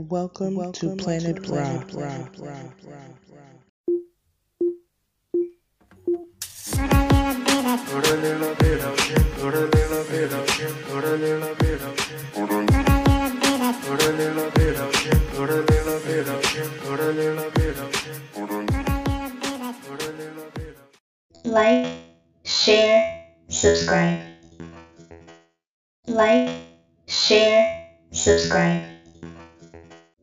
Welcome, Welcome to Planet, to Planet Ra. Ra. Ra. Put a little bit of shit, put a little bit of shit, put a little bit of shit. Put a little bit of shit, put a little bit of shit, put a little bit of shit. Put a little bit of Like, share, subscribe. Like, share, subscribe.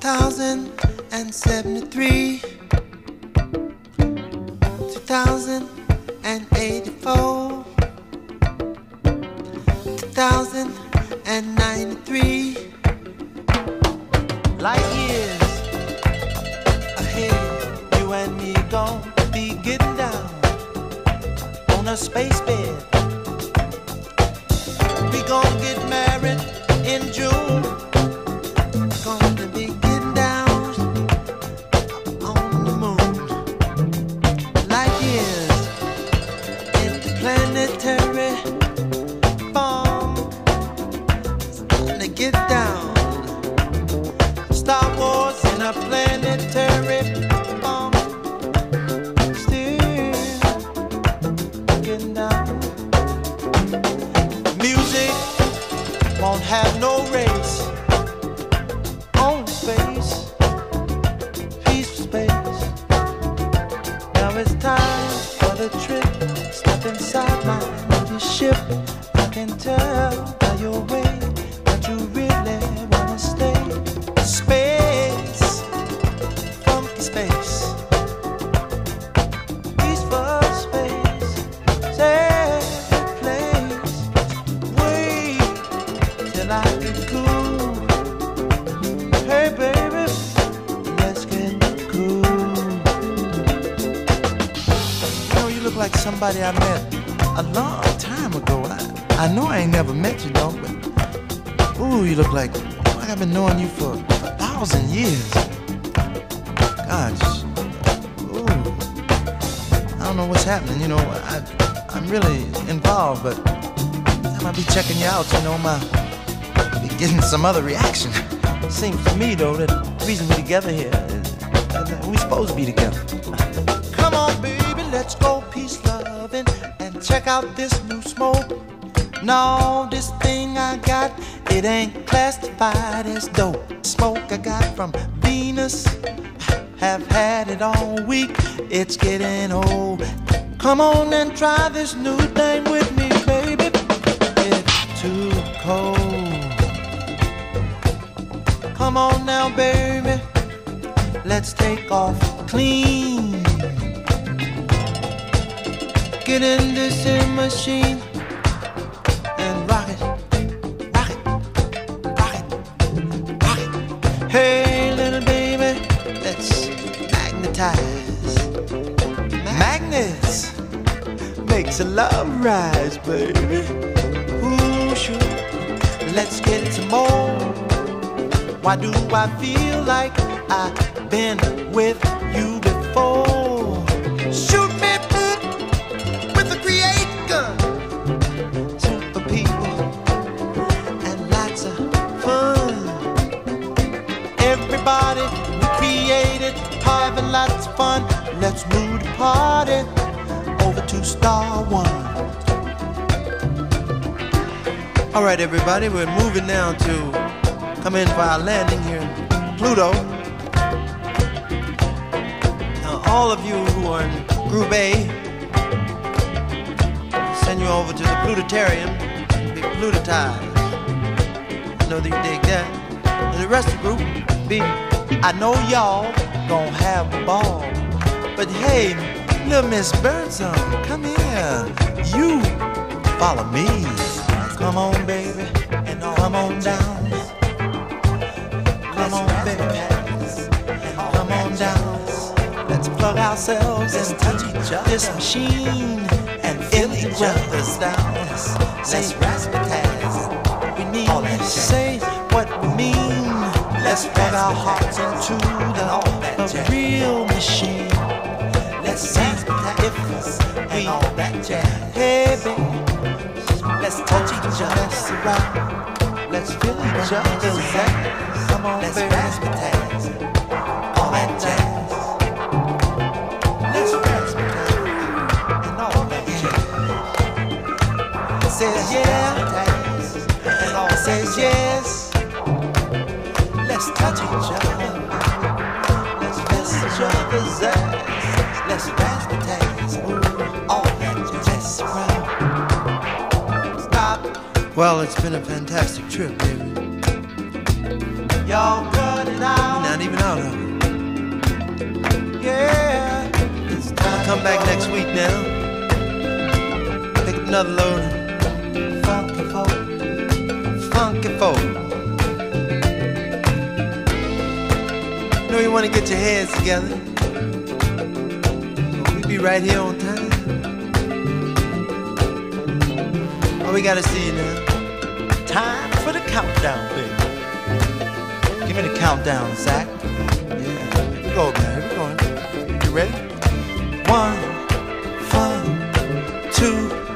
thousand and seventy-three, two thousand and eighty-four, two thousand and ninety-three. Light years ahead, you and me gon' be getting down on a space bed. In won't have no race some other reaction. Seems to me though that the reason we're together here is that we're supposed to be together. Come on, baby, let's go peace loving and check out this new smoke. No, this thing I got, it ain't classified as dope. Smoke I got from Venus, have had it all week. It's getting old. Come on and try this new thing with me, baby. It's too cold. On now, baby. Let's take off clean. Get in this in machine and rock it, rock it, rock it, rock it. Hey, little baby, let's magnetize. Magnets makes a love rise, baby. Ooh, sure. Let's get some more. Why do I feel like I've been with you before? Shoot me with a create gun. Super people and lots of fun. Everybody we created having lots of fun. Let's move the party over to Star One. All right, everybody, we're moving now to in for our landing here in Pluto. Now, all of you who are in Group A, send you over to the Plutotarium, and be plutotized. I know that you dig that. And the rest of group, be, I know y'all gonna have a ball. But hey, little Miss Birdsong, come here. You follow me. Come on, baby, and come on down. On, baby. Come on down. Let's plug ourselves into this machine and feel each other's down. Let's razzmatazz. We need to say what we mean. Let's plug our hearts into the, the real machine. Let's see if we all that jazz. Hey, baby. Let's touch each other. Let's around. Let's feel each other's ass. Come on, Let's baby. razzmatazz. All that jazz. Let's razzmatazz. And all that jazz. Says yeah. And all says yes. Let's touch each other. Let's feel each other's ass. Let's razzmatazz. All that jazz. Let's around. Well, it's been a fantastic trip, baby. Y'all cut it out. Not even out of it. Yeah. It's time. Come back next week now. Pick up another load funky folk. Funky folk. You know you want to get your heads together. We'll be right here on time. Oh, we gotta see you now. Time for the countdown, baby. Me the countdown, Zach. Yeah, here we go, man. Here we go. You ready? One, two,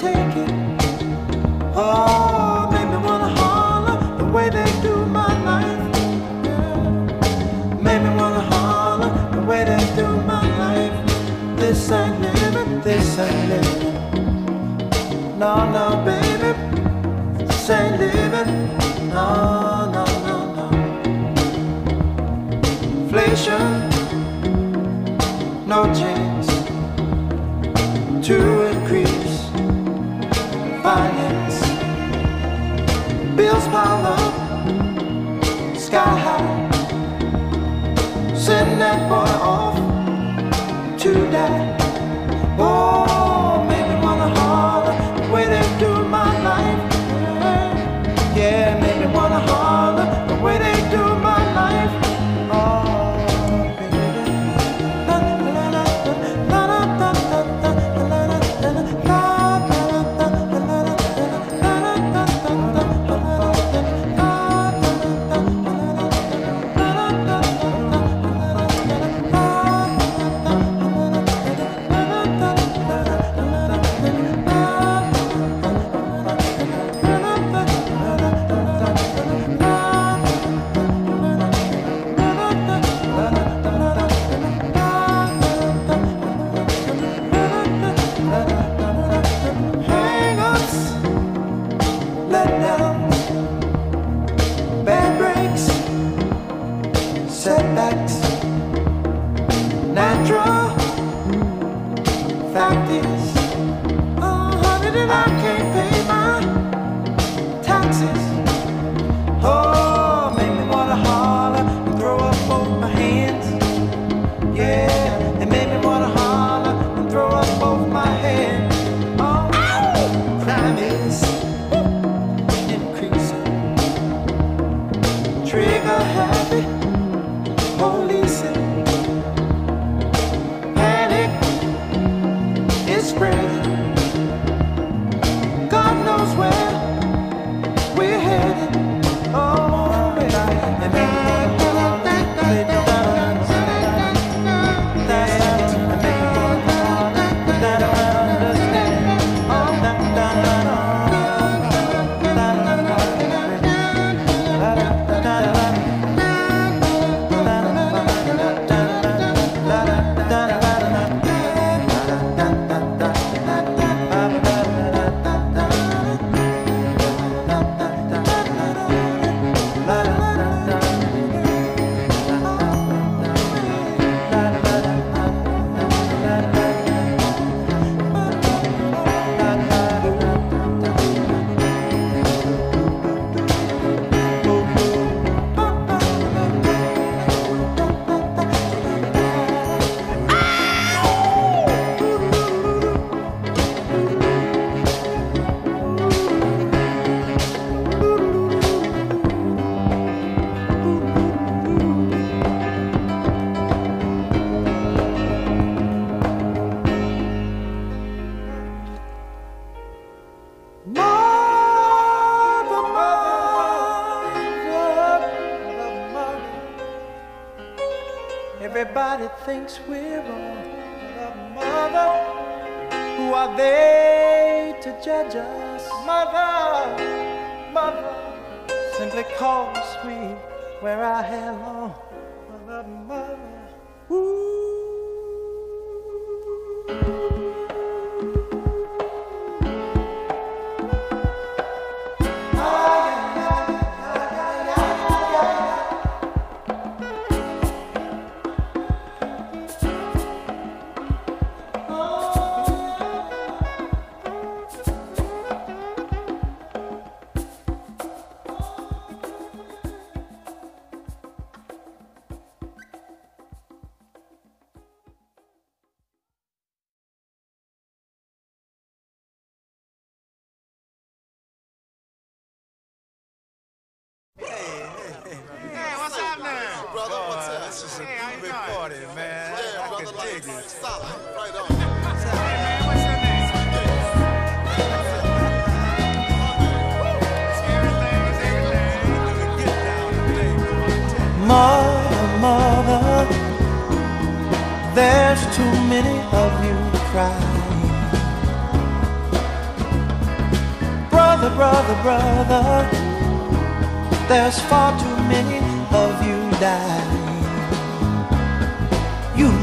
take it. Oh, me wanna holler the way they do my life. Yeah. Me wanna holler the way they do my life. This ain't living, this ain't living. No, no, baby, this ain't living. No, no, no, no. Inflation, no to increase Pile up, sky high. Send that boy off to die. Everybody thinks we're wrong. Mother, mother, who are they to judge us? Mother, mother, simply cause we wear our hair long. Big party, man. Yeah, I brother, can like, dig it. solid. Right on. Hey, man, what's your name? Everything is everything. Get down today, boy. I tell you. Mother, mother, there's too many of you crying. Brother, brother, brother, there's far too many of you dying.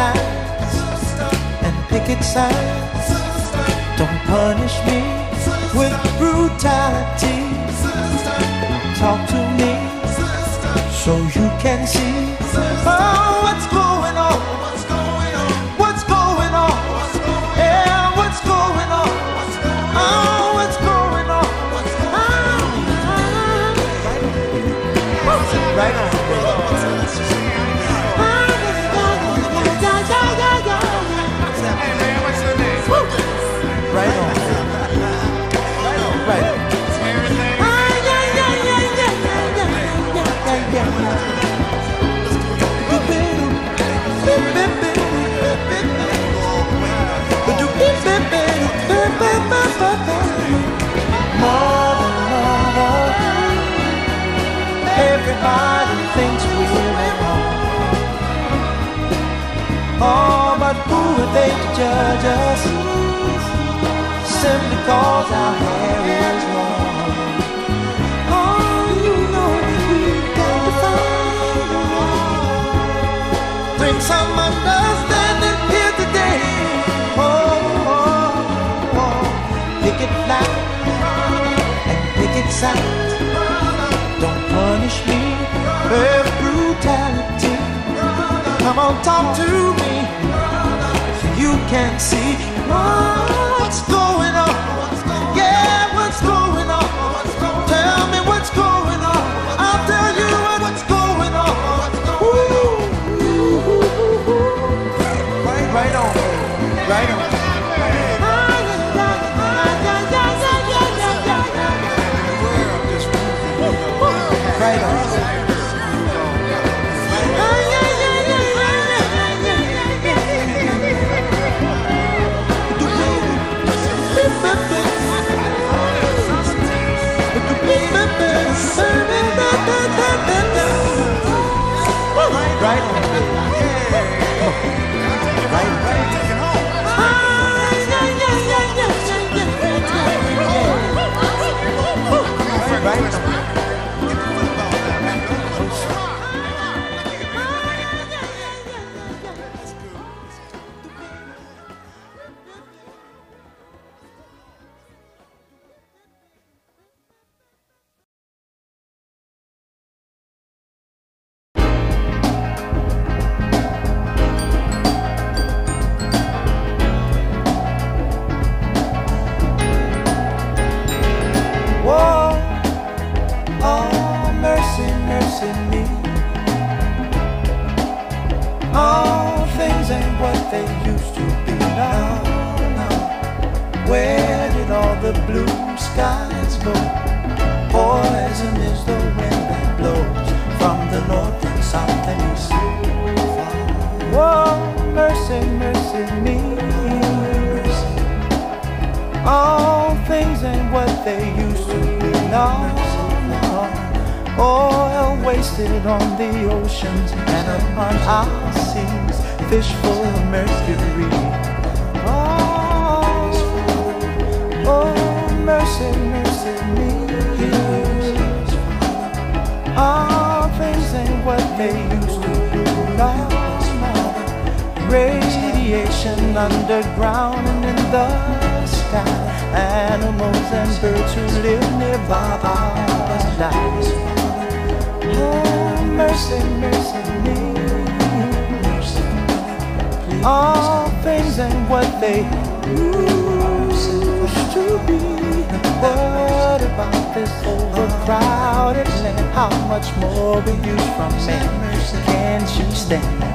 lines and picket signs. Don't punish me with brutality. Talk to me so you can see oh, what's going on. Oh, but who are they to judge us? Simply cause our hair is long. Oh, know we've got to find some understanding here today. Oh. oh, oh. Pick it loud and pick it sound. Talk to me. You can see what's going on. Radiation underground and in the sky. Animals and birds who live nearby are dying. Oh, mercy, mercy me. All things ain't what they used to be. What about this overcrowded land? How much more will you from me? Can't you stand?